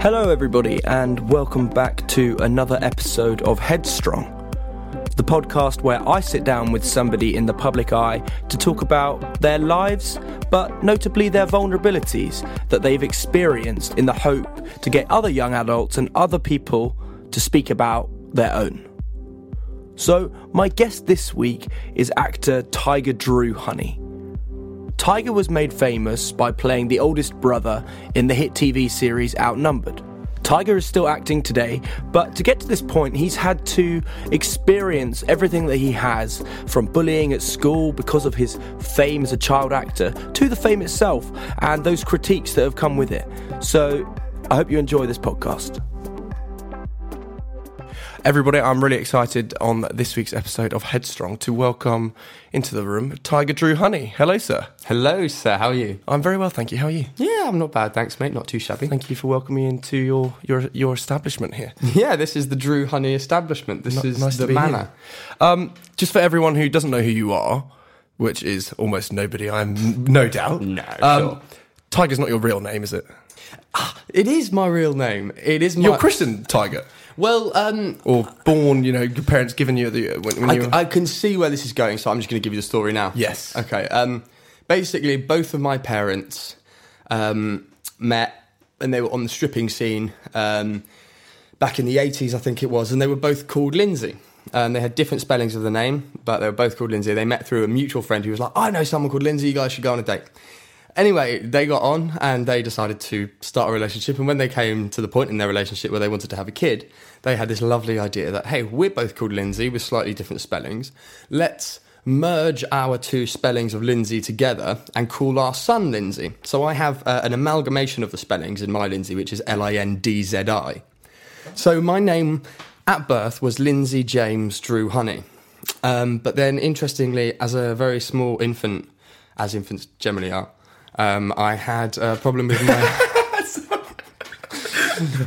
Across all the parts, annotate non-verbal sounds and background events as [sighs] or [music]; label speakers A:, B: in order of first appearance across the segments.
A: Hello, everybody, and welcome back to another episode of Headstrong, the podcast where I sit down with somebody in the public eye to talk about their lives, but notably their vulnerabilities that they've experienced in the hope to get other young adults and other people to speak about their own. So, my guest this week is actor Tiger Drew Honey. Tiger was made famous by playing the oldest brother in the hit TV series Outnumbered. Tiger is still acting today, but to get to this point, he's had to experience everything that he has from bullying at school because of his fame as a child actor to the fame itself and those critiques that have come with it. So I hope you enjoy this podcast. Everybody, I'm really excited on this week's episode of Headstrong to welcome into the room Tiger Drew Honey. Hello, sir.
B: Hello, sir. How are you?
A: I'm very well, thank you. How are you?
B: Yeah, I'm not bad, thanks, mate. Not too shabby.
A: Thank you for welcoming me into your your your establishment here. [laughs]
B: Yeah, this is the Drew Honey establishment. This
A: N-
B: is
A: nice
B: the manor.
A: Um, just for everyone who doesn't know who you are, which is almost nobody, I'm no doubt.
B: No,
A: um,
B: sure.
A: Tiger's not your real name, is it?
B: It is my real name. It is my.
A: You're Christian Tiger,
B: Well, um,
A: or born. You know, your parents giving you the when, when you. were...
B: I, I can see where this is going, so I'm just going to give you the story now.
A: Yes.
B: Okay. Um, basically, both of my parents um, met and they were on the stripping scene um, back in the 80s, I think it was, and they were both called Lindsay. Um, they had different spellings of the name, but they were both called Lindsay. They met through a mutual friend who was like, I know someone called Lindsay, you guys should go on a date. Anyway, they got on and they decided to start a relationship. And when they came to the point in their relationship where they wanted to have a kid, they had this lovely idea that, hey, we're both called Lindsay with slightly different spellings. Let's merge our two spellings of Lindsay together and call our son Lindsay. So I have uh, an amalgamation of the spellings in my Lindsay, which is L I N D Z I. So my name at birth was Lindsay James Drew Honey. Um, but then, interestingly, as a very small infant, as infants generally are, um, I had a problem with my. [laughs]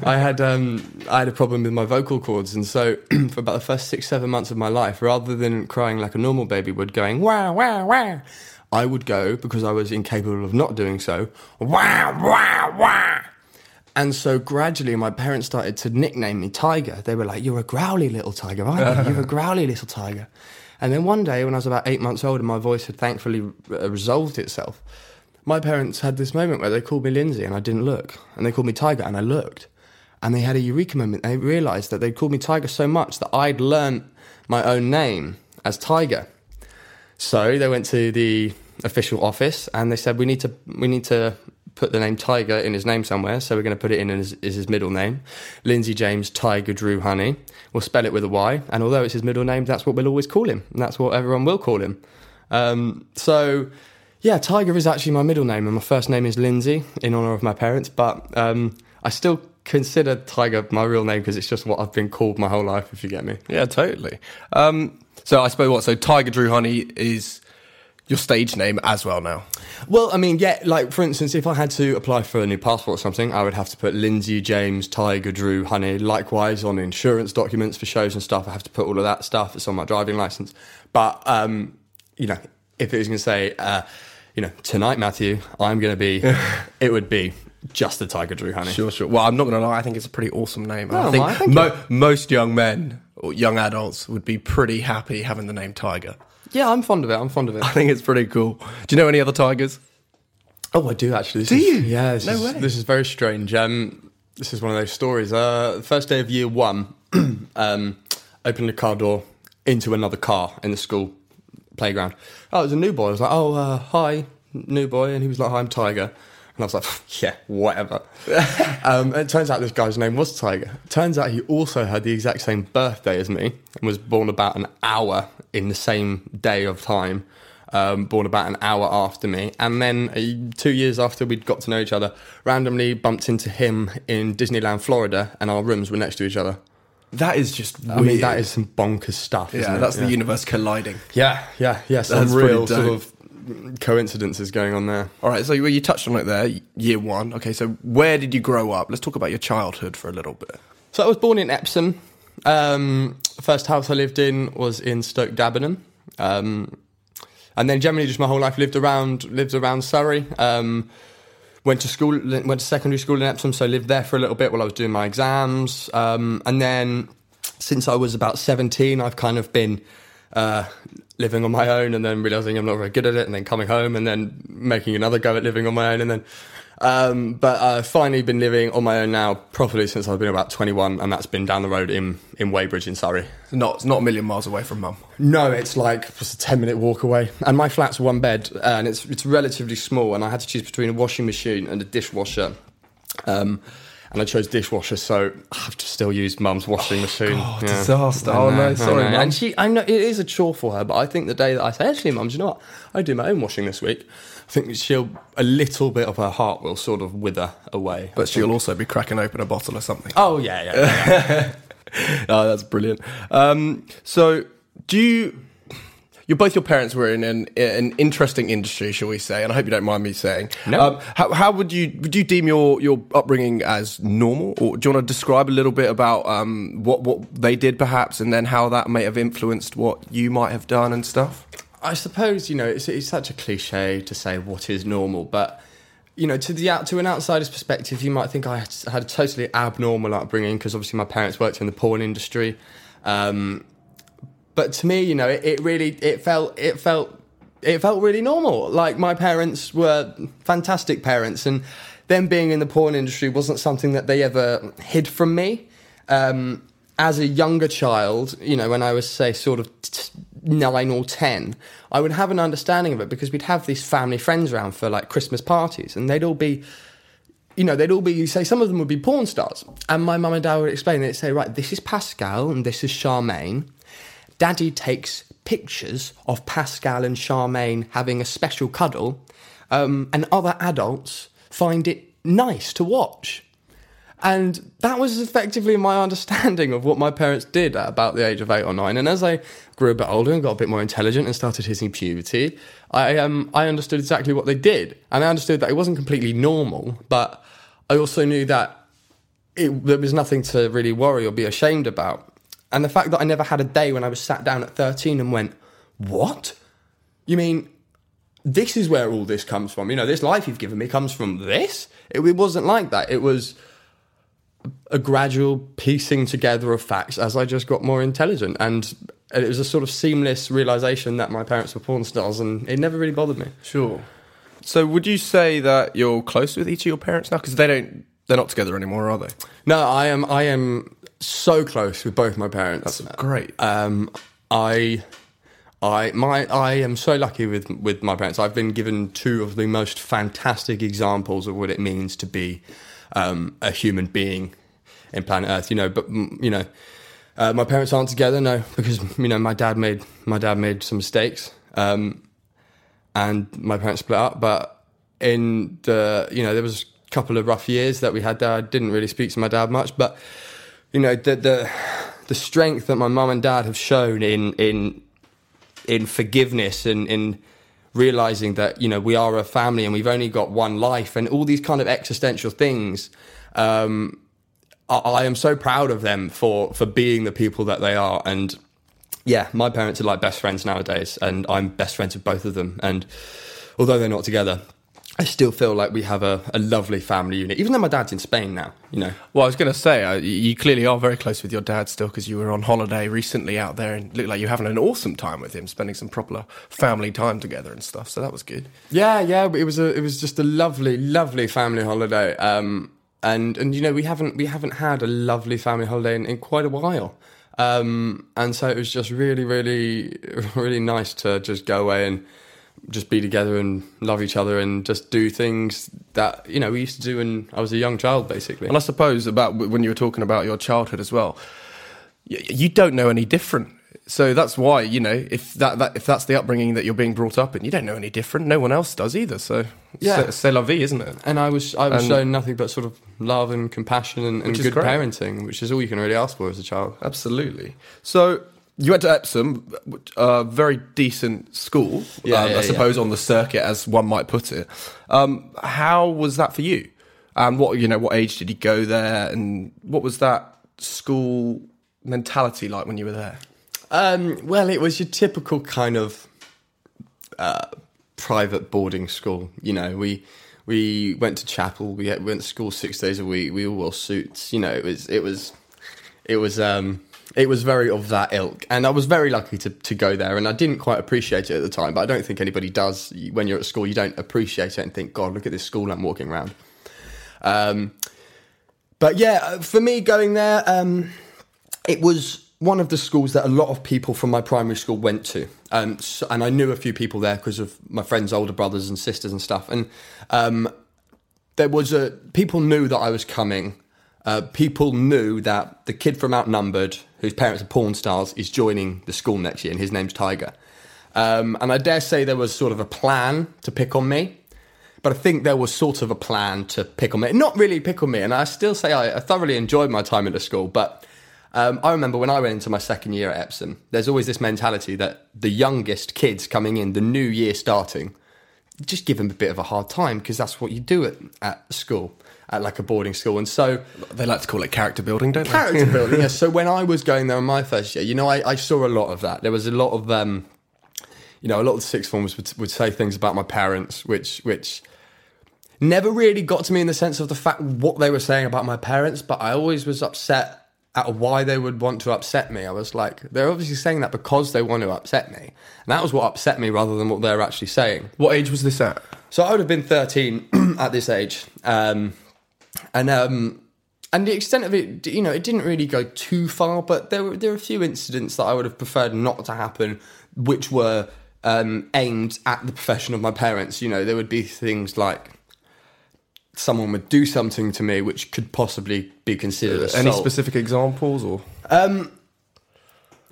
B: I had um, I had a problem with my vocal cords, and so [clears throat] for about the first six seven months of my life, rather than crying like a normal baby would, going wow wow wow, I would go because I was incapable of not doing so. Wow wow wow. And so gradually, my parents started to nickname me Tiger. They were like, "You're a growly little tiger, aren't you? You're a [laughs] growly little tiger." And then one day, when I was about eight months old, and my voice had thankfully uh, resolved itself, my parents had this moment where they called me Lindsay, and I didn't look, and they called me Tiger, and I looked, and they had a eureka moment. They realised that they'd called me Tiger so much that I'd learnt my own name as Tiger. So they went to the official office and they said we need to we need to put the name Tiger in his name somewhere. So we're going to put it in as, as his middle name, Lindsay James Tiger Drew Honey. We'll spell it with a Y, and although it's his middle name, that's what we'll always call him, and that's what everyone will call him. Um, so, yeah, Tiger is actually my middle name, and my first name is Lindsay in honor of my parents. But um, I still consider Tiger my real name because it's just what I've been called my whole life. If you get me.
A: Yeah, totally. Um, so I suppose what? So Tiger Drew Honey is your stage name as well now.
B: Well, I mean, yeah, like for instance, if I had to apply for a new passport or something, I would have to put Lindsay, James, Tiger, Drew, Honey. Likewise, on insurance documents for shows and stuff, I have to put all of that stuff. It's on my driving license. But, um, you know, if it was going to say, uh, you know, tonight, Matthew, I'm going to be, it would be just the Tiger Drew Honey.
A: Sure, sure. Well, I'm not going to lie. I think it's a pretty awesome name.
B: Oh,
A: I think
B: my, thank
A: mo- most young men or young adults would be pretty happy having the name Tiger.
B: Yeah, I'm fond of it. I'm fond of it. [laughs]
A: I think it's pretty cool. Do you know any other tigers?
B: Oh, I do actually. This
A: Do
B: is-
A: you?
B: Yeah. This
A: No
B: is,
A: way.
B: This is very strange. Um, this is one of those stories. Uh, first day of year one, [clears throat] um, opened the car door into another car in the school playground. Oh, it was a new boy. I was like, "Oh, uh, hi, new boy," and he was like, "Hi, I'm Tiger." And I was like, [laughs] "Yeah, whatever." [laughs] um, it turns out this guy's name was Tiger. Turns out he also had the exact same birthday as me and was born about an hour in the same day of time um, born about an hour after me. And then uh, two years after we'd got to know each other, randomly bumped into him in Disneyland, Florida, and our rooms were next to each other.
A: That is just weird.
B: I mean, that is some bonkers stuff. Isn't
A: yeah,
B: it?
A: that's
B: yeah.
A: the universe colliding.
B: Yeah, yeah, yeah. Some
A: That's
B: real sort of coincidences going on there.
A: All right, so you touched on it there, year one. Okay, so where did you grow up? Let's talk about your childhood for a little bit.
B: So I was born in Epsom. Um, first house I lived in was in Stoke D'Abernon. Um, and then generally just my whole life lived around lived around Surrey. Um, went to school, went to secondary school in Epsom, so I lived there for a little bit while I was doing my exams. Um, and then since I was about seventeen, I've kind of been uh, living on my own, and then realizing I'm not very good at it, and then coming home, and then making another go at living on my own, and then. Um, but I've finally been living on my own now properly since I've been about 21, and that's been down the road in, in Weybridge in Surrey.
A: It's not, it's not a million miles away from mum.
B: No, it's like just a ten minute walk away, and my flat's one bed, and it's it's relatively small, and I had to choose between a washing machine and a dishwasher, um, and I chose dishwasher, so I have to still use mum's washing machine.
A: God, disaster. Oh, no, sorry, Mum.
B: And she, I know it is a chore for her, but I think the day that I say, actually, mum, do you know what? I do my own washing this week. I think she'll a little bit of her heart will sort of wither away.
A: But she'll also be cracking open a bottle or something.
B: Oh yeah, yeah. yeah. [laughs]
A: oh, that's brilliant. Um, so, do you? You both your parents were in an, an interesting industry, shall we say? And I hope you don't mind me saying.
B: No.
A: Um, how, how would you would you deem your, your upbringing as normal, or do you want to describe a little bit about um, what what they did, perhaps, and then how that may have influenced what you might have done and stuff?
B: I suppose you know it's, it's such a cliche to say what is normal, but you know to the to an outsider's perspective, you might think I had, had a totally abnormal upbringing because obviously my parents worked in the porn industry. Um, but to me, you know, it, it really it felt it felt it felt really normal. Like my parents were fantastic parents, and them being in the porn industry wasn't something that they ever hid from me. Um, as a younger child, you know, when I was say sort of t- nine or ten, I would have an understanding of it because we'd have these family friends around for like Christmas parties, and they'd all be you know, they'd all be, you say, some of them would be porn stars. And my mum and dad would explain, they'd say, right, this is Pascal and this is Charmaine. Daddy takes pictures of Pascal and Charmaine having a special cuddle, um, and other adults find it nice to watch. And that was effectively my understanding of what my parents did at about the age of eight or nine. And as I grew a bit older and got a bit more intelligent and started hitting puberty, I um, I understood exactly what they did, and I understood that it wasn't completely normal, but I also knew that it, there was nothing to really worry or be ashamed about. And the fact that I never had a day when I was sat down at 13 and went, What? You mean this is where all this comes from? You know, this life you've given me comes from this? It, it wasn't like that. It was a gradual piecing together of facts as I just got more intelligent. And it was a sort of seamless realization that my parents were porn stars, and it never really bothered me.
A: Sure. So, would you say that you're close with each of your parents now? Because they don't, they're not together anymore, are they?
B: No, I am. I am so close with both my parents.
A: That's great.
B: Um, I, I, my, I am so lucky with with my parents. I've been given two of the most fantastic examples of what it means to be um, a human being in planet Earth. You know, but you know, uh, my parents aren't together. No, because you know, my dad made my dad made some mistakes. Um, and my parents split up. But in the you know there was a couple of rough years that we had there. I didn't really speak to my dad much, but you know the the the strength that my mum and dad have shown in in in forgiveness and in realizing that you know we are a family and we've only got one life and all these kind of existential things um, I, I am so proud of them for for being the people that they are. And yeah my parents are like best friends nowadays and i'm best friends with both of them. And although they're not together I still feel like we have a, a lovely family unit, even though my dad's in Spain now. You know.
A: Well, I was going to say uh, you clearly are very close with your dad still because you were on holiday recently out there and looked like you're having an awesome time with him, spending some proper family time together and stuff. So that was good.
B: Yeah, yeah. It was a it was just a lovely, lovely family holiday. Um, and and you know we haven't we haven't had a lovely family holiday in, in quite a while. Um, and so it was just really, really, [laughs] really nice to just go away and just be together and love each other and just do things that you know we used to do when I was a young child, basically.
A: And I suppose about when you were talking about your childhood as well, you don't know any different. So that's why you know if that, that if that's the upbringing that you're being brought up in, you don't know any different. No one else does either. So yeah, c'est la vie, isn't it?
B: And I was I was and, shown nothing but sort of love and compassion and, and good parenting, which is all you can really ask for as a child.
A: Absolutely. So you went to Epsom, a very decent school, yeah, um, yeah, I suppose, yeah. on the circuit, as one might put it. Um, how was that for you? And what you know, what age did you go there, and what was that school mentality like when you were there?
B: Um, well, it was your typical kind of uh, private boarding school. You know, we we went to chapel, we went to school six days a week. We all wore suits. You know, it was it was it was. Um, it was very of that ilk, and I was very lucky to, to go there. And I didn't quite appreciate it at the time, but I don't think anybody does. When you're at school, you don't appreciate it and think, "God, look at this school I'm walking around." Um, but yeah, for me going there, um, it was one of the schools that a lot of people from my primary school went to, um, so, and I knew a few people there because of my friends' older brothers and sisters and stuff. And um, there was a people knew that I was coming uh, people knew that the kid from Outnumbered, whose parents are porn stars, is joining the school next year, and his name's Tiger. Um, and I dare say there was sort of a plan to pick on me, but I think there was sort of a plan to pick on me. Not really pick on me, and I still say I, I thoroughly enjoyed my time at the school, but um, I remember when I went into my second year at Epsom, there's always this mentality that the youngest kids coming in, the new year starting, just give them a bit of a hard time because that's what you do at, at school at like a boarding school. And so
A: they like to call it character building, don't
B: character
A: they?
B: Character [laughs] building, yes. So when I was going there in my first year, you know, I, I saw a lot of that. There was a lot of, um, you know, a lot of the sixth formers would, would say things about my parents, which, which never really got to me in the sense of the fact what they were saying about my parents, but I always was upset at why they would want to upset me. I was like, they're obviously saying that because they want to upset me. And that was what upset me rather than what they're actually saying.
A: What age was this at?
B: So I would have been 13 [clears throat] at this age. Um, and um, and the extent of it, you know, it didn't really go too far, but there were there were a few incidents that I would have preferred not to happen, which were um, aimed at the profession of my parents. You know, there would be things like someone would do something to me which could possibly be considered uh, assault.
A: Any specific examples or?
B: Um,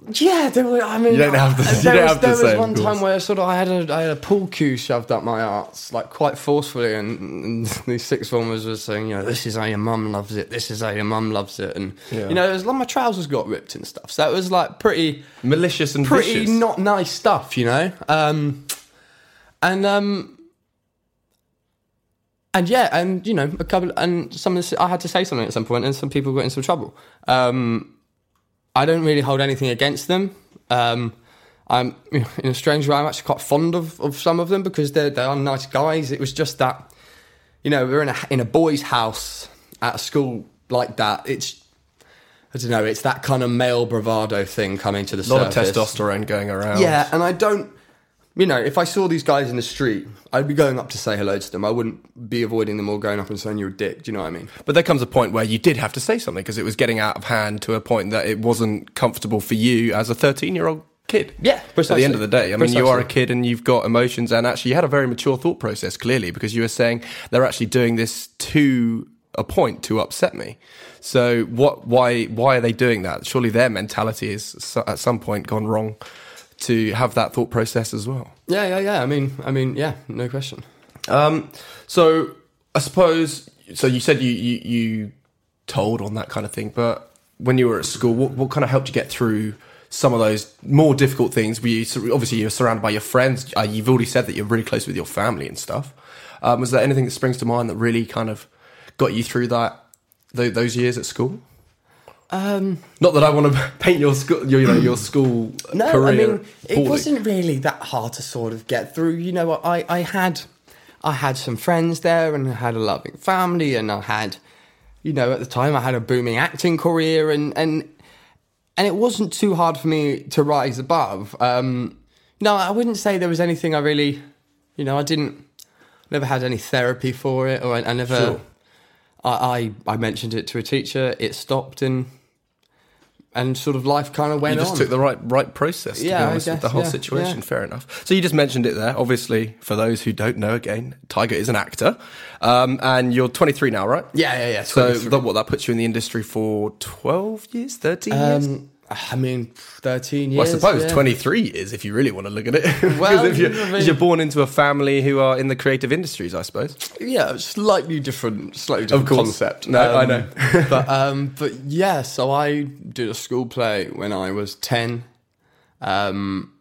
B: yeah, there were. I mean,
A: you don't have to.
B: There,
A: you don't
B: was,
A: have
B: there
A: to
B: was
A: say,
B: one time where sort of I had a I had a pool cue shoved up my arse like quite forcefully, and, and [laughs] these six formers were saying, you know, this is how your mum loves it. This is how your mum loves it, and yeah. you know, it was like my trousers got ripped and stuff. So it was like pretty
A: malicious and
B: pretty
A: vicious.
B: not nice stuff, you know. Um, and um, and yeah, and you know, a couple, and some of this, I had to say something at some point, and some people got in some trouble. Um, I don't really hold anything against them. Um, I'm in a strange way. I'm actually quite fond of, of some of them because they're they are nice guys. It was just that, you know, we're in a in a boys' house at a school like that. It's I don't know. It's that kind of male bravado thing coming to the
A: a lot
B: surface.
A: of testosterone going around.
B: Yeah, and I don't you know, if I saw these guys in the street, I'd be going up to say hello to them. I wouldn't be avoiding them or going up and saying you're a dick. Do you know what I mean?
A: But there comes a point where you did have to say something because it was getting out of hand to a point that it wasn't comfortable for you as a 13 year old kid.
B: Yeah, precisely.
A: At the end of the day, I mean, you are a kid and you've got emotions, and actually, you had a very mature thought process clearly because you were saying they're actually doing this to a point to upset me. So, what? Why? Why are they doing that? Surely their mentality is at some point gone wrong to have that thought process as well.
B: Yeah, yeah, yeah. I mean, I mean, yeah, no question.
A: Um, so I suppose so. You said you, you you told on that kind of thing, but when you were at school, what, what kind of helped you get through some of those more difficult things? Were you obviously you're surrounded by your friends? Uh, you've already said that you're really close with your family and stuff. Um, was there anything that springs to mind that really kind of got you through that th- those years at school?
B: Um,
A: Not that I want to [laughs] paint your school, your, you know, your [clears throat] school
B: no,
A: career.
B: I mean, it
A: poorly.
B: wasn't really that hard to sort of get through. You know, I, I had, I had some friends there, and I had a loving family, and I had, you know, at the time I had a booming acting career, and and and it wasn't too hard for me to rise above. Um, no, I wouldn't say there was anything I really, you know, I didn't, never had any therapy for it, or I, I never.
A: Sure.
B: I, I I mentioned it to a teacher. It stopped, and and sort of life kind of went
A: You just
B: on.
A: took the right right process to
B: Yeah,
A: honest with the whole
B: yeah,
A: situation.
B: yeah.
A: Fair enough. So you just mentioned it there. Obviously, for those who don't know, again, Tiger is an actor, um, and you're 23 now, right?
B: yeah, yeah, yeah.
A: So
B: 23.
A: that, what that puts you in the industry for 12 years, 13 years.
B: Um, I mean, thirteen years.
A: Well, I suppose
B: yeah.
A: 23 years if you really want to look at it. [laughs] Because
B: Well,
A: if you're,
B: I mean-
A: you're born into a family who are in the creative industries, I suppose.
B: Yeah, slightly different, slightly different concept.
A: No, I know. [laughs]
B: but um, but yeah. So I did a school play when I was ten. Um,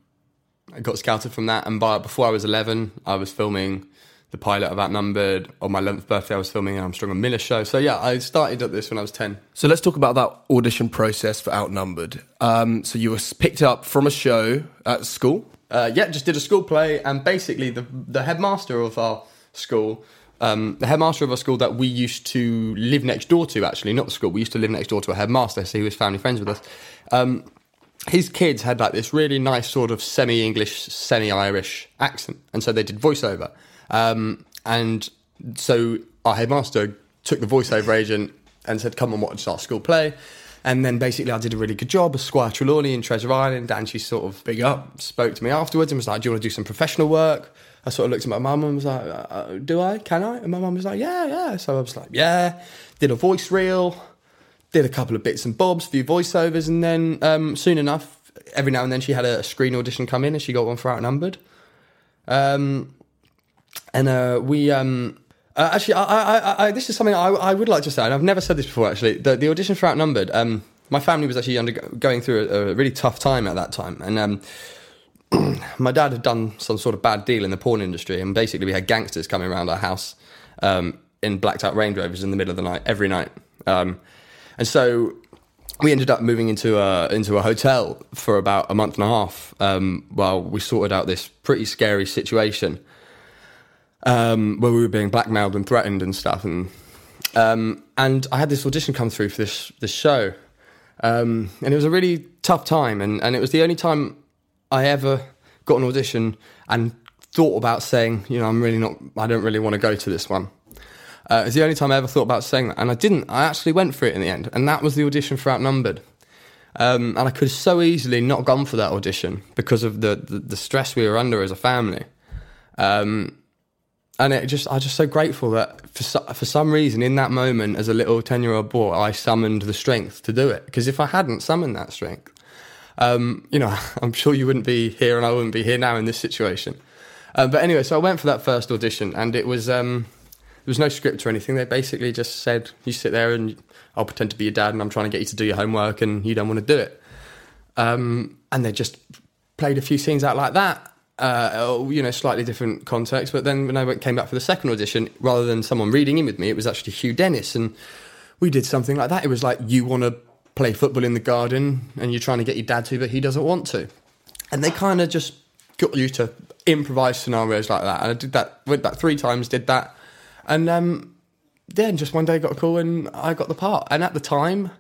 B: I got scouted from that, and by before I was eleven, I was filming the pilot of Outnumbered. On my eleventh birthday, I was filming an Armstrong and Miller show. So yeah, I started at this when I was ten.
A: So let's talk about that audition process for Outnumbered. Um, so you were picked up from a show at school.
B: uh, yeah, just did a school play, and basically the the headmaster of our school, um, the headmaster of our school that we used to live next door to, actually not the school, we used to live next door to a headmaster, so he was family friends with us. Um, his kids had like this really nice sort of semi-English, semi-Irish accent, and so they did voiceover. Um, and so our headmaster took the voiceover agent and said, "Come and watch our school play." And then basically, I did a really good job as Squire Trelawney in Treasure Island, and she sort of
A: Big up.
B: spoke to me afterwards and was like, "Do you want to do some professional work?" I sort of looked at my mum and was like, uh, uh, "Do I? Can I?" And my mum was like, "Yeah, yeah." So I was like, "Yeah." Did a voice reel, did a couple of bits and bobs, few voiceovers, and then um, soon enough, every now and then she had a screen audition come in, and she got one for Outnumbered. Um, and uh, we um, uh, actually, I, I, I, this is something I, I would like to say, and I've never said this before. Actually, the, the audition for Outnumbered. Um, my family was actually undergo- going through a, a really tough time at that time, and um, [clears throat] my dad had done some sort of bad deal in the porn industry, and basically we had gangsters coming around our house um, in blacked out Range Rovers in the middle of the night every night, um, and so we ended up moving into a into a hotel for about a month and a half um, while we sorted out this pretty scary situation um, where we were being blackmailed and threatened and stuff, and um, and I had this audition come through for this this show, um, and it was a really tough time, and, and it was the only time I ever got an audition and thought about saying, you know, I'm really not, I don't really want to go to this one. Uh, it's the only time I ever thought about saying that, and I didn't. I actually went for it in the end, and that was the audition for Outnumbered. Um, and I could have so easily not gone for that audition because of the, the, the stress we were under as a family. Um, and it just, I'm just so grateful that for for some reason in that moment, as a little ten year old boy, I summoned the strength to do it. Because if I hadn't summoned that strength, um, you know, [laughs] I'm sure you wouldn't be here, and I wouldn't be here now in this situation. Uh, but anyway, so I went for that first audition, and it was um, there was no script or anything. They basically just said, "You sit there, and I'll pretend to be your dad, and I'm trying to get you to do your homework, and you don't want to do it." Um, and they just played a few scenes out like that. Uh, you know, slightly different context. But then when I came back for the second audition, rather than someone reading in with me, it was actually Hugh Dennis, and we did something like that. It was like you want to play football in the garden, and you're trying to get your dad to, but he doesn't want to. And they kind of just got you to improvise scenarios like that. And I did that, went back three times, did that, and um, then just one day got a call and I got the part. And at the time,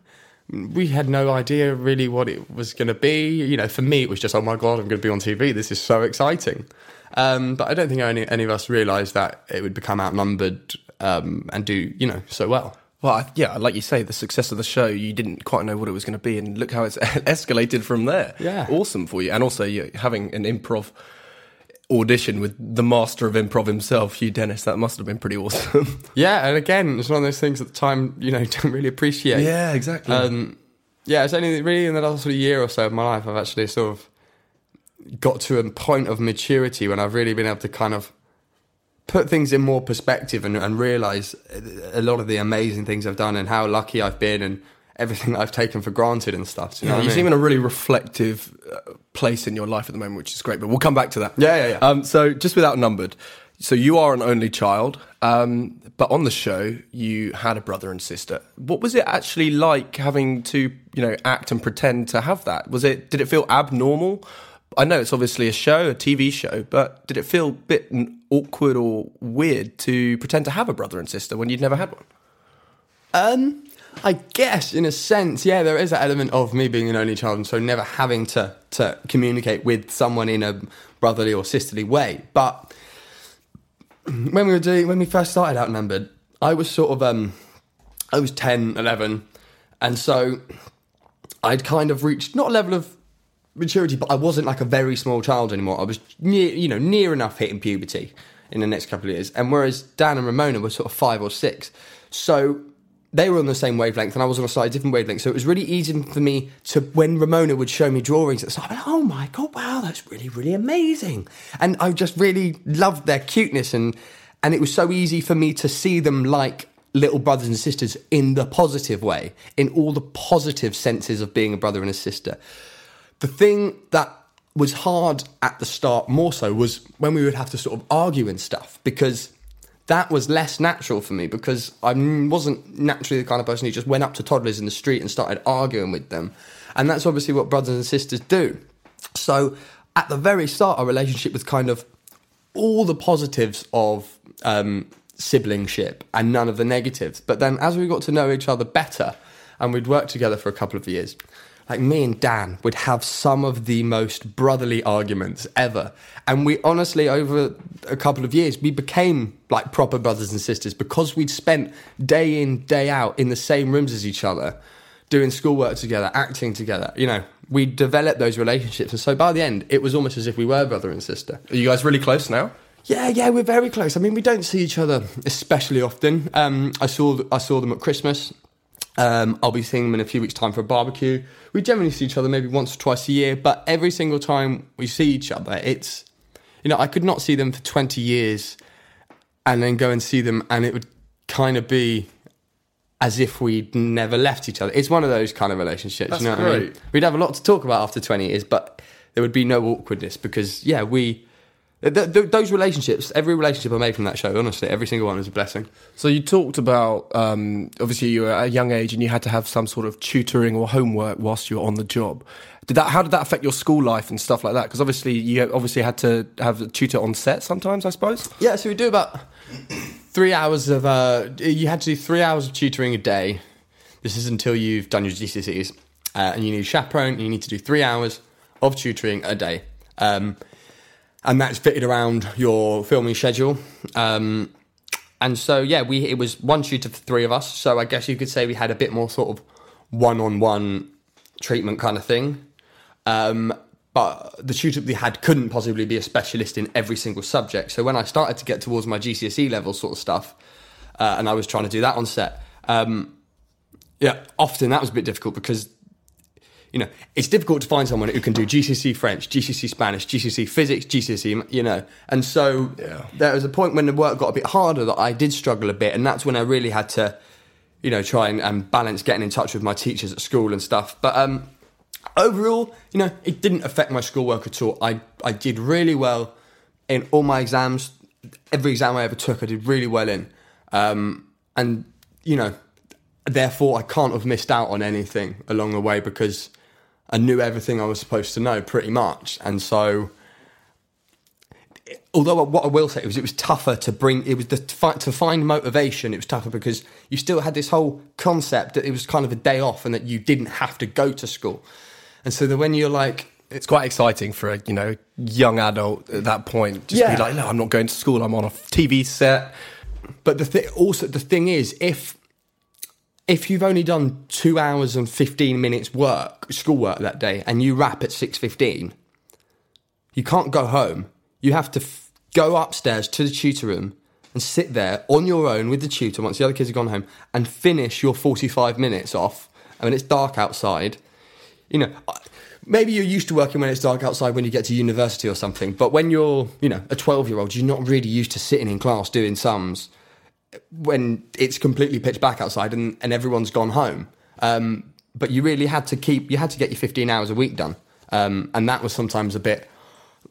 B: we had no idea really what it was going to be. You know, for me, it was just, oh my God, I'm going to be on TV. This is so exciting. Um, but I don't think any, any of us realised that it would become outnumbered um, and do, you know, so well.
A: Well, I, yeah, like you say, the success of the show, you didn't quite know what it was going to be, and look how it's [laughs] escalated from there.
B: Yeah.
A: awesome for you, and also you're having an improv audition with the master of improv himself, Hugh Dennis. That must have been pretty awesome. [laughs]
B: Yeah, and again, it's one of those things at the time, you know, [laughs] don't really appreciate.
A: yeah, exactly.
B: Um, yeah, it's only really in the last sort of year or so of my life I've actually sort of got to a point of maturity when I've really been able to kind of put things in more perspective and, and realize a lot of the amazing things I've done and how lucky I've been and everything [laughs] I've taken for granted and stuff. Do you,
A: Yeah, you
B: what I
A: seem in a really reflective uh, place in your life at the moment, which is great. But we'll come back to that.
B: Yeah, yeah, yeah.
A: Um, so just with Outnumbered, so you are an only child, um, but on the show you had a brother and sister. What was it actually like having to, you know, act and pretend to have that? Was it? Did it feel abnormal? I know it's obviously a show, a TV show, but did it feel a bit awkward or weird to pretend to have a brother and sister when you'd never had one?
B: Um, I guess in a sense, yeah, there is an element of me being an only child, and so never having to to communicate with someone in a brotherly or sisterly way. But when we were doing, when we first started Outnumbered, I was sort of um, I was 10, 11, and so I'd kind of reached not a level of maturity, but I wasn't like a very small child anymore. I was near, you know, near enough hitting puberty in the next couple of years. And whereas Dan and Ramona were sort of five or six, so they were on the same wavelength, and I was on a slightly different wavelength. So it was really easy for me to, when Ramona would show me drawings, it's like, oh my god, wow, that's really, really amazing. And I just really loved their cuteness, and and it was so easy for me to see them like little brothers and sisters in the positive way, in all the positive senses of being a brother and a sister. The thing that was hard at the start, more so, was when we would have to sort of argue and stuff because that was less natural for me because I wasn't naturally the kind of person who just went up to toddlers in the street and started arguing with them. And that's obviously what brothers and sisters do. So at the very start, our relationship was kind of all the positives of um, siblingship and none of the negatives. But then as we got to know each other better and we'd worked together for a couple of years, like me and Dan would have some of the most brotherly arguments ever. And we honestly, over a couple of years, we became like proper brothers and sisters because we'd spent day in, day out in the same rooms as each other, doing schoolwork together, acting together. You know, we developed those relationships. And so by the end, it was almost as if we were brother and sister.
A: Are you guys really close now?
B: Yeah, yeah, we're very close. I mean, we don't see each other especially often. Um, I saw I saw them at Christmas. Um, I'll be seeing them in a few weeks' time for a barbecue. We generally see each other maybe once or twice a year, but every single time we see each other, it's you know I could not see them for twenty years, and then go and see them, and it would kind of be as if we'd never left each other. It's one of those kind of relationships.
A: That's
B: you know what I mean?
A: great.
B: We'd have a lot to talk about after twenty years, but there would be no awkwardness because yeah, we. Th- th- those relationships, every relationship I made from that show, honestly, every single one was a blessing.
A: So you talked about um, obviously you were at a young age and you had to have some sort of tutoring or homework whilst you were on the job. Did that? How did that affect your school life and stuff like that? Because obviously you obviously had to have a tutor on set sometimes, I suppose.
B: Yeah, so we do about three hours of. Uh, you had to do three hours of tutoring a day. This is until you've done your GCSEs, uh, and you need a chaperone. And you need to do three hours of tutoring a day, um, and that's fitted around your filming schedule. Um, and so, yeah, we it was one tutor for three of us. So I guess you could say we had a bit more sort of one-on-one treatment kind of thing. Um, but the tutor we had couldn't possibly be a specialist in every single subject. So when I started to get towards my GCSE level sort of stuff, uh, and I was trying to do that on set, um, yeah, often that was a bit difficult because you know it's difficult to find someone who can do GCSE French, GCSE Spanish, GCSE Physics, GCSE, you know. And so
A: Yeah.
B: there was a point when the work got a bit harder that I did struggle a bit, and that's when I really had to, you know, try and, and balance getting in touch with my teachers at school and stuff. But um, overall, you know, it didn't affect my schoolwork at all. I I did really well in all my exams. Every exam I ever took, I did really well in, um, and you know, therefore I can't have missed out on anything along the way because I knew everything I was supposed to know pretty much, and so. Although what I will say was it was tougher to bring it was the to find, to find motivation. It was tougher because you still had this whole concept that it was kind of a day off and that you didn't have to go to school. And so then when you're like,
A: It's quite exciting for a you know young adult at that point. Just
B: Yeah.
A: be like, no, I'm not going to school. I'm on a TV set.
B: But the thing, also the thing is, if if you've only done two hours and fifteen minutes work, schoolwork that day, and you wrap at six fifteen, you can't go home. You have to f- go upstairs to the tutor room and sit there on your own with the tutor once the other kids have gone home and finish your forty five minutes off. I mean, it's dark outside. You know, maybe you're used to working when it's dark outside when you get to university or something. But when you're, you know, a 12 year old, you're not really used to sitting in class doing sums when it's completely pitch black outside and, and everyone's gone home. Um, but you really had to keep, you had to get your 15 hours a week done. Um, and that was sometimes a bit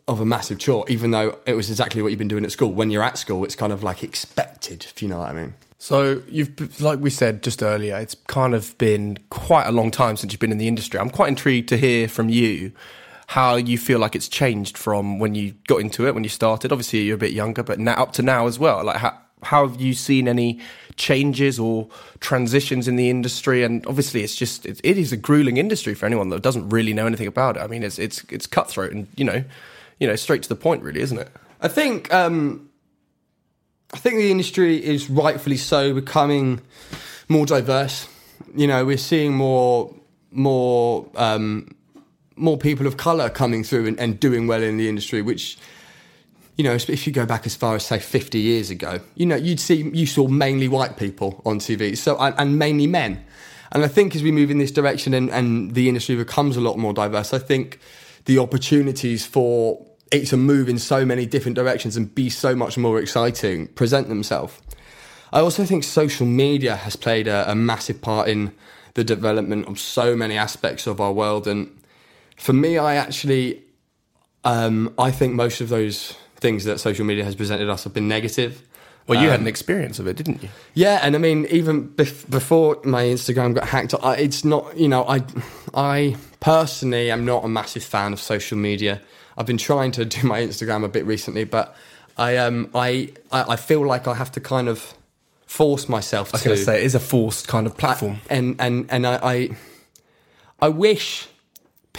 B: of a massive chore, even though it was exactly what you've been doing at school. When you're at school, it's kind of like expected, if you know what I mean.
A: So you've, like we said just earlier, it's kind of been quite a long time since you've been in the industry. I'm quite intrigued to hear from you how you feel like it's changed from when you got into it, when you started. Obviously, you're a bit younger, but now up to now as well. Like, how, how have you seen any changes or transitions in the industry? And obviously, it's just it, it is a grueling industry for anyone that doesn't really know anything about it. I mean, it's it's it's cutthroat and you know, you know, straight to the point, really, isn't it?
B: I think um, I think the industry is rightfully so becoming more diverse. You know, we're seeing more more um, more people of color coming through and, and doing well in the industry, which you know, if you go back as far as say 50 years ago, you know, you'd see you saw mainly white people on TV, so and, and mainly men. And I think as we move in this direction and, and the industry becomes a lot more diverse, I think the opportunities for it to move in so many different directions and be so much more exciting, present themselves. I also think social media has played a, a, massive part in the development of so many aspects of our world. And for me, I actually, um, I think most of those things that social media has presented us have been negative.
A: Well, you um, had an experience of it, didn't you?
B: Yeah, and I mean, even bef- before my Instagram got hacked, I, it's not, you know, I, I personally am not a massive fan of social media. I've been trying to [laughs] do my Instagram a bit recently, but I um I I, feel like I have to kind of force myself.
A: I was going to say it is a forced kind of platform,
B: I, and and and I, I I wish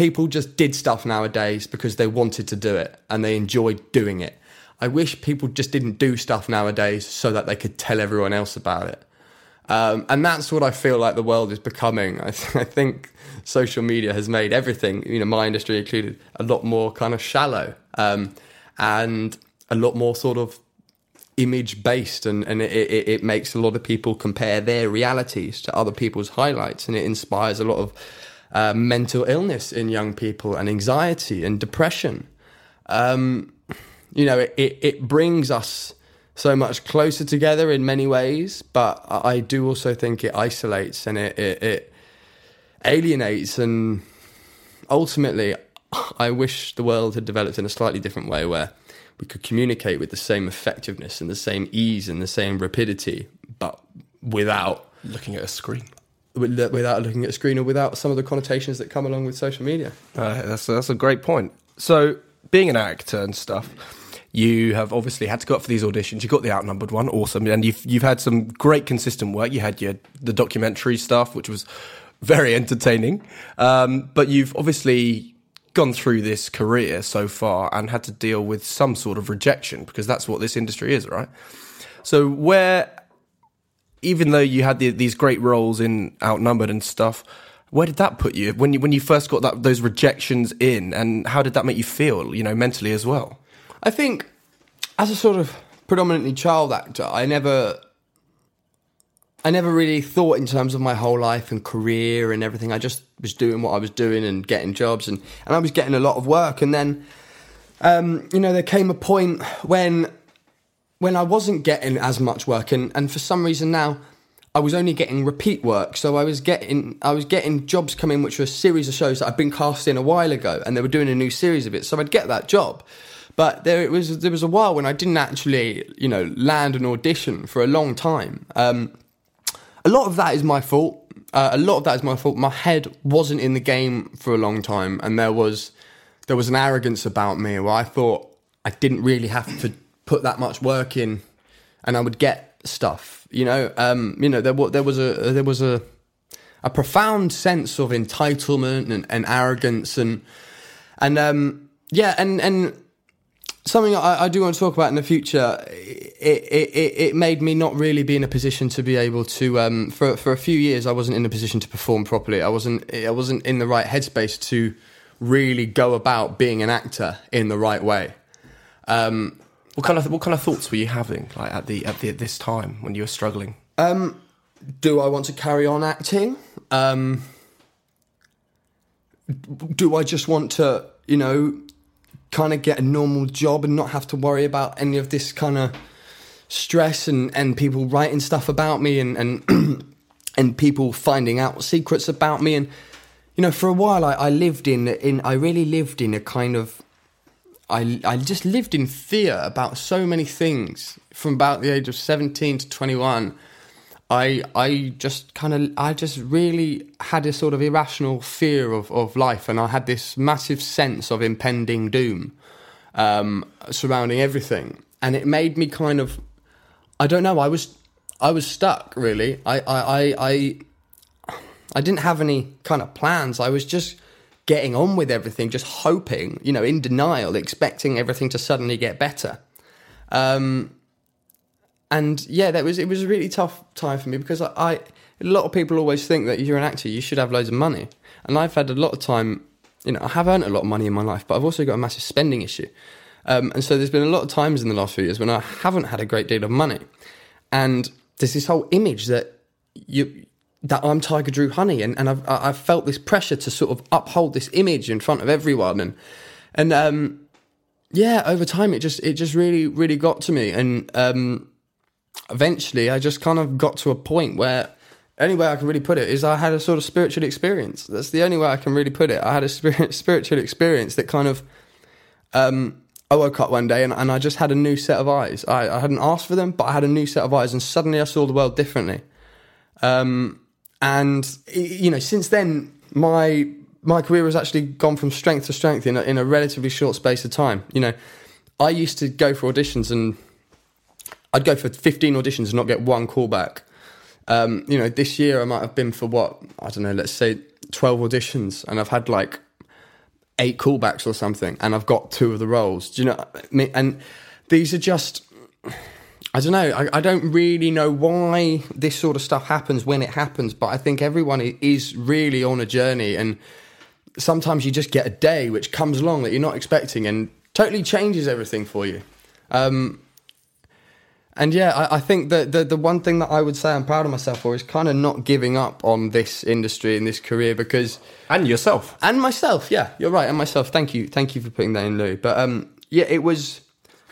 B: people just did stuff nowadays because they wanted to do it and they enjoyed doing it. I wish people just didn't do stuff nowadays so that they could tell everyone else about it. Um, and that's what I feel like the world is becoming. [laughs] I, th- I, think social media has made everything, you know, my industry included, a lot more kind of shallow um, and a lot more sort of image based. And, and it, it, it, makes a lot of people compare their realities to other people's highlights. And it inspires a lot of uh, mental illness in young people and anxiety and depression. Um, you know, it, it, it brings us so much closer together in many ways, but I do also think it isolates and it, it, it alienates. And ultimately, I wish the world had developed in a slightly different way where we could communicate with the same effectiveness and the same ease and the same rapidity, but without
A: looking at a screen.
B: Without looking at a screen or without some of the connotations that come along with social media.
A: Uh, that's, that's a great point. So, being an actor and stuff, you have obviously had to go up for these auditions. You got the outnumbered one, awesome, and you've you've had some great consistent work. You had your the documentary stuff, which was very entertaining, um, but you've obviously gone through this career so far and had to deal with some sort of rejection because that's what this industry is, right? So where, even though you had the, these great roles in Outnumbered and stuff, where did that put you when you when you first got that those rejections in, and how did that make you feel, you know, mentally as well?
B: I think as a sort of predominantly child actor, I never I never really thought in terms of my whole life and career and everything. I just was doing what I was doing and getting jobs and, and I was getting a lot of work. And then, um, you know, there came a point when when I wasn't getting as much work and, and for some reason now I was only getting repeat work. So I was getting I was getting jobs coming which were a series of shows that I'd been cast in a while ago and they were doing a new series of it. So I'd get that job. But there it was there was a while when I didn't actually, you know, land an audition for a long time. Um, a lot of that is my fault. Uh, a lot of that is my fault. My head wasn't in the game for a long time, and there was there was an arrogance about me where I thought I didn't really have to put that much work in, and I would get stuff. You know, um, you know, there, there was a there was a a profound sense of entitlement and, and arrogance and and um, yeah, and and something I, I, do want to talk about in the future. It, it, it, made me not really be in a position to be able to. Um, for for a few years, I wasn't in a position to perform properly. I wasn't. I wasn't in the right headspace to really go about being an actor in the right way. Um,
A: what kind of what kind of thoughts were you having like at the at the at this time when you were struggling?
B: Um, do I want to carry on acting? Um, do I just want to, you know, kind of get a normal job and not have to worry about any of this kind of stress and, and people writing stuff about me and, and, [clears throat] and people finding out secrets about me. And, you know, for a while I, I lived in, in, I really lived in a kind of, I, I just lived in fear about so many things from about the age of 17 to 21 I I just kind of I just really had a sort of irrational fear of, of life, and I had this massive sense of impending doom um, surrounding everything, and it made me kind of I don't know I was I was stuck really. I I I I, I didn't have any kind of plans. I was just getting on with everything, just hoping, you know, in denial, expecting everything to suddenly get better. Um, and yeah, that was it was a really tough time for me because I, I a lot of people always think that you're an actor, you should have loads of money, and I've had a lot of time. You know, I have earned a lot of money in my life, but I've also got a massive spending issue. Um, and so there's been a lot of times in the last few years when I haven't had a great deal of money, and there's this whole image that you that I'm Tiger Drew Honey, and, and I've I've felt this pressure to sort of uphold this image in front of everyone, and and um, yeah, over time it just it just really really got to me, and um, eventually I just kind of got to a point where only way I can really put it is I had a sort of spiritual experience. That's the only way I can really put it. I had a spirit, [laughs] spiritual experience that kind of, um, I woke up one day and, and I just had a new set of eyes. I, I hadn't asked for them, but I had a new set of eyes and suddenly I saw the world differently. Um, and, you know, since then, my, my career has actually gone from strength to strength in a, in a relatively short space of time. You know, I used to go for auditions and I'd go for 15 auditions and not get one callback. Um, you know, this year I might have been for what I don't know, let's say 12 auditions, and I've had like eight callbacks or something, and I've got two of the roles. Do you know? And these are just. I don't know. I, I, don't really know why this sort of stuff happens when it happens, but I think everyone is really on a journey, and sometimes you just get a day which comes along that you're not expecting and totally changes everything for you. Um, and yeah, I, I, think that the, the one thing that I would say I'm proud of myself for is kind of not giving up on this industry and this career because
A: and yourself
B: and myself. Yeah, you're right, and myself. Thank you, thank you for putting that in, Lou. But um, yeah, it was.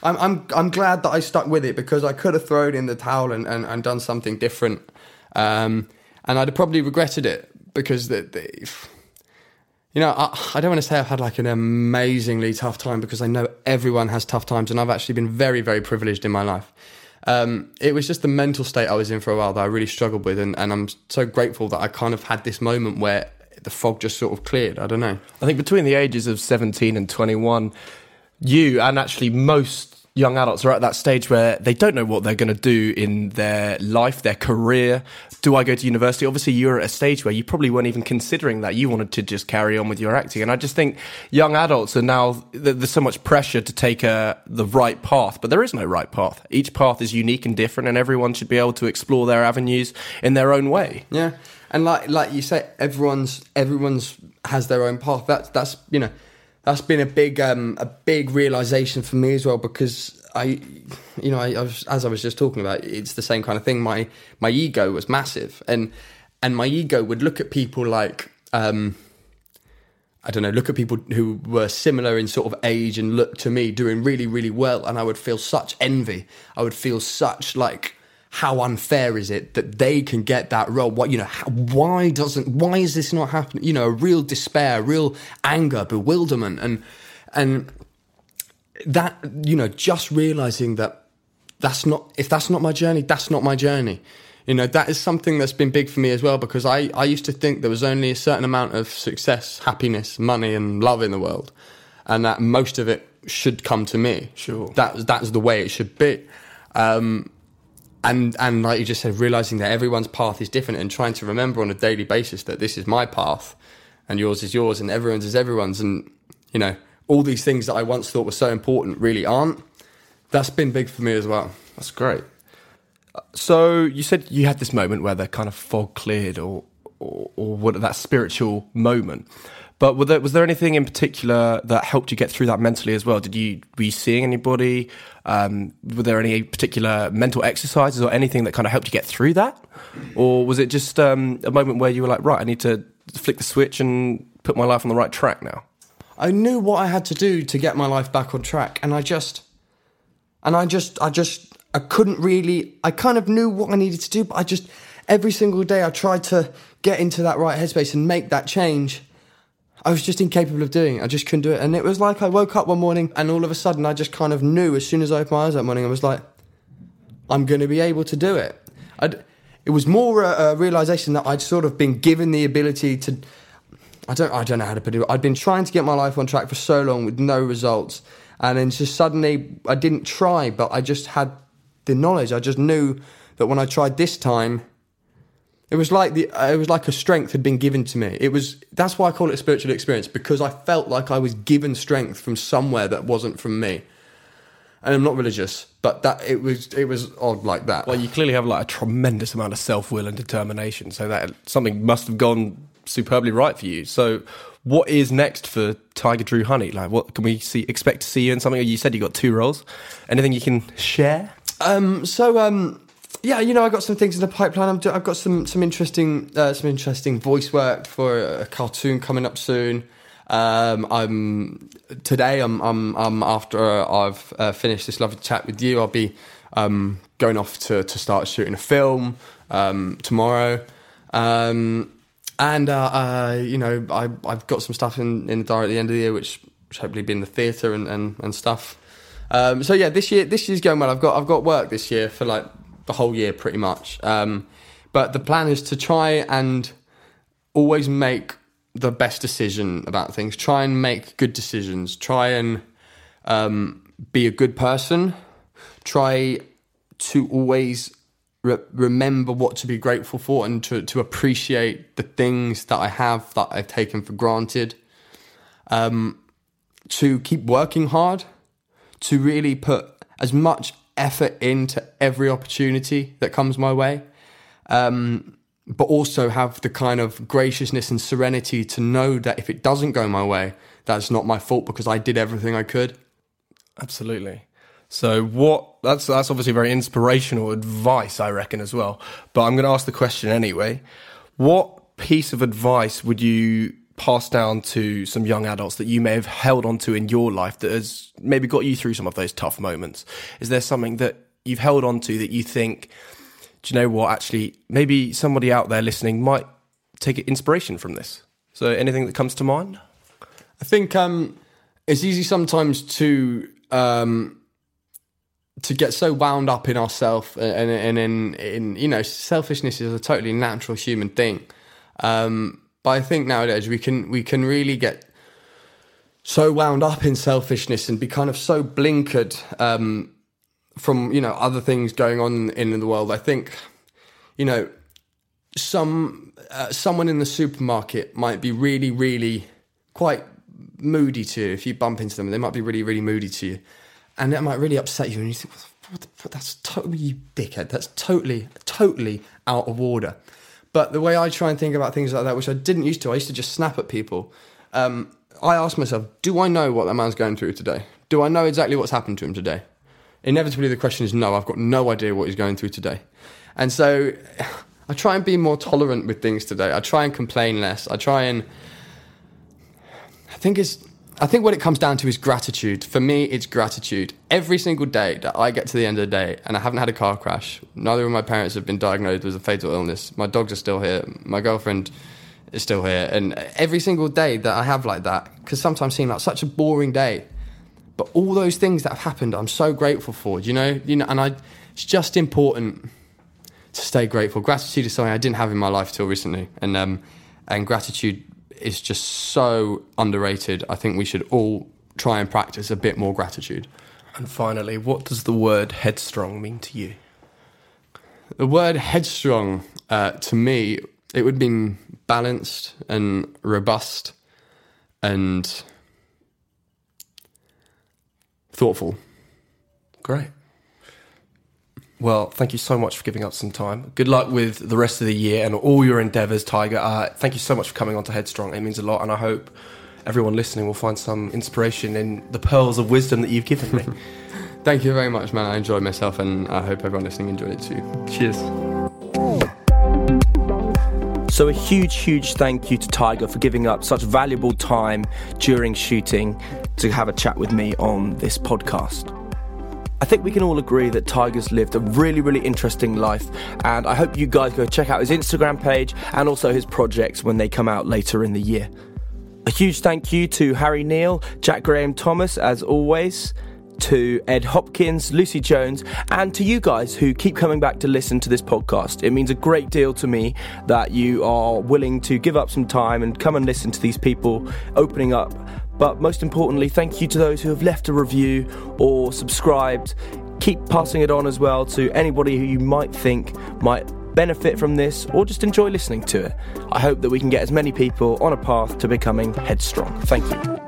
B: I'm I'm I'm glad that I stuck with it because I could have thrown in the towel and, and, and done something different, um, and I'd have probably regretted it because the, the you know, I, I, don't want to say I've had like an amazingly tough time because I know everyone has tough times, and I've actually been very, very privileged in my life um, it was just the mental state I was in for a while that I really struggled with, and, and I'm so grateful that I kind of had this moment where the fog just sort of cleared. I don't know.
A: I think between the ages of 17 and 21, you and actually most young adults are at that stage where they don't know what they're going to do in their life, their career. Do I go to university? Obviously, you're at a stage where you probably weren't even considering that. You wanted to just carry on with your acting. And I just think young adults are now, there's so much pressure to take uh, the right path, but there is no right path. Each path is unique and different, and everyone should be able to explore their avenues in their own way.
B: Yeah. And like, like you say, everyone's, everyone's has their own path. That's, that's, you know, that's been a big um, a big realization for me as well because I, you know, I, I was, as I was just talking about, it's the same kind of thing. My my ego was massive, and and my ego would look at people like. Um, I don't know, look at people who were similar in sort of age and look to me doing really, really well. And I would feel such envy. I would feel such like, how unfair is it that they can get that role? What, you know, how, why doesn't, why is this not happening? You know, a real despair, real anger, bewilderment. And, and that, you know, just realizing that that's not, if that's not my journey, that's not my journey. You know, that is something that's been big for me as well because I, I used to think there was only a certain amount of success, happiness, money, and love in the world, and that most of it should come to me.
A: Sure.
B: That, that's the way it should be. Um, and and like you just said, realizing that everyone's path is different and trying to remember on a daily basis that this is my path and yours is yours and everyone's is everyone's and you know all these things that I once thought were so important really aren't. That's been big for me as well.
A: That's great. So you said you had this moment where the kind of fog cleared, or or, or what that spiritual moment. But was there, was there anything in particular that helped you get through that mentally as well? Did you were you seeing anybody? Um, were there any particular mental exercises or anything that kind of helped you get through that, or was it just um, a moment where you were like, right, I need to flick the switch and put my life on the right track now?
B: I knew what I had to do to get my life back on track, and I just, and I just, I just, I couldn't really. I kind of knew what I needed to do, but I just every single day I tried to get into that right headspace and make that change. I was just incapable of doing it. I just couldn't do it, and it was like I woke up one morning, and all of a sudden I just kind of knew as soon as I opened my eyes that morning, I was like, I'm going to be able to do it. I'd, it was more a, a realization that I'd sort of been given the ability to I don't I don't know how to put it. I'd been trying to get my life on track for so long with no results, and then just suddenly I didn't try, but I just had the knowledge. I just knew that when I tried this time, it was like the it was like a strength had been given to me. It was that's why I call it a spiritual experience because I felt like I was given strength from somewhere that wasn't from me. And I'm not religious, but that it was it was odd like that.
A: Well, you clearly have like a tremendous amount of self will and determination, so that something must have gone superbly right for you. So, what is next for Tiger Drew Honey? Like, what can we see? Expect to see you in something? You said you got two roles. Anything you can share?
B: Um, so um, yeah, you know, I got some things in the pipeline. i have got some some interesting uh, some interesting voice work for a cartoon coming up soon. Um, I'm today. I'm I'm, I'm after I've uh, finished this lovely chat with you. I'll be um, going off to to start shooting a film um, tomorrow. Um, and uh, uh, you know, I, I've got some stuff in, in the diary at the end of the year, which, which hopefully be in the theatre and, and, and stuff. Um, so yeah, this year this year's going well. I've got I've got work this year for like the whole year pretty much. Um, but the plan is to try and always make the best decision about things. Try and make good decisions. Try and um, be a good person. Try to always re- remember what to be grateful for and to, to appreciate the things that I have that I've taken for granted. Um, to keep working hard, to really put as much effort into every opportunity that comes my way, um, but also have the kind of graciousness and serenity to know that if it doesn't go my way, that's not my fault because I did everything I could.
A: Absolutely. So what that's that's obviously very inspirational advice, I reckon, as well. But I'm going to ask the question anyway. What piece of advice would you pass down to some young adults that you may have held onto in your life that has maybe got you through some of those tough moments? Is there something that you've held onto that you think, do you know what? Actually, maybe somebody out there listening might take inspiration from this. So, anything that comes to mind?
B: I think um, it's easy sometimes to um, to get so wound up in ourselves and, and in, in, you know, selfishness is a totally natural human thing. Um, but I think nowadays we can, we can really get so wound up in selfishness and be kind of so blinkered, um, from, you know, other things going on in the world. I think, you know, some, uh, someone in the supermarket might be really, really quite moody to you. If you bump into them, they might be really, really moody to you and that might really upset you. And you think, what the, that's totally you dickhead. That's totally, totally out of order. But the way I try and think about things like that, which I didn't used to, I used to just snap at people. Um, I ask myself, do I know what that man's going through today? Do I know exactly what's happened to him today? Inevitably, the question is no. I've got no idea what he's going through today, and so [sighs] I try and be more tolerant with things today. I try and complain less. I try and I think it's I think what it comes down to is gratitude. For me, it's gratitude. Every single day that I get to the end of the day and I haven't had a car crash, neither of my parents have been diagnosed with a fatal illness, my dogs are still here, my girlfriend is still here, and every single day that I have like that, because sometimes seem like such a boring day, but all those things that have happened, I'm so grateful for. You know, you know, and I, it's just important to stay grateful. Gratitude is something I didn't have in my life till recently, and um, and gratitude is just so underrated. I think we should all try and practice a bit more gratitude.
A: And finally, what does the word headstrong mean to you?
B: The word headstrong, uh, to me, it would mean balanced and robust and thoughtful.
A: Great. Well, thank you so much for giving up some time. Good luck with the rest of the year and all your endeavours, Tiger. Uh, thank you so much for coming on to Headstrong. It means a lot, and I hope everyone listening will find some inspiration in the pearls of wisdom that you've given me. [laughs]
B: thank you very much, man. I enjoyed myself, and I hope everyone listening enjoyed it too.
A: Cheers. So, a huge, huge thank you to Tiger for giving up such valuable time during shooting to have a chat with me on this podcast. I think we can all agree that Tiger's lived a really, really interesting life, and I hope you guys go check out his Instagram page and also his projects when they come out later in the year. A huge thank you to Harry Neal, Jack Graham Thomas, as always, to Ed Hopkins, Lucy Jones, and to you guys who keep coming back to listen to this podcast. It means a great deal to me that you are willing to give up some time and come and listen to these people opening up. But most importantly, thank you to those who have left a review or subscribed. Keep passing it on as well to anybody who you might think might benefit from this or just enjoy listening to it. I hope that we can get as many people on a path to becoming headstrong. Thank you.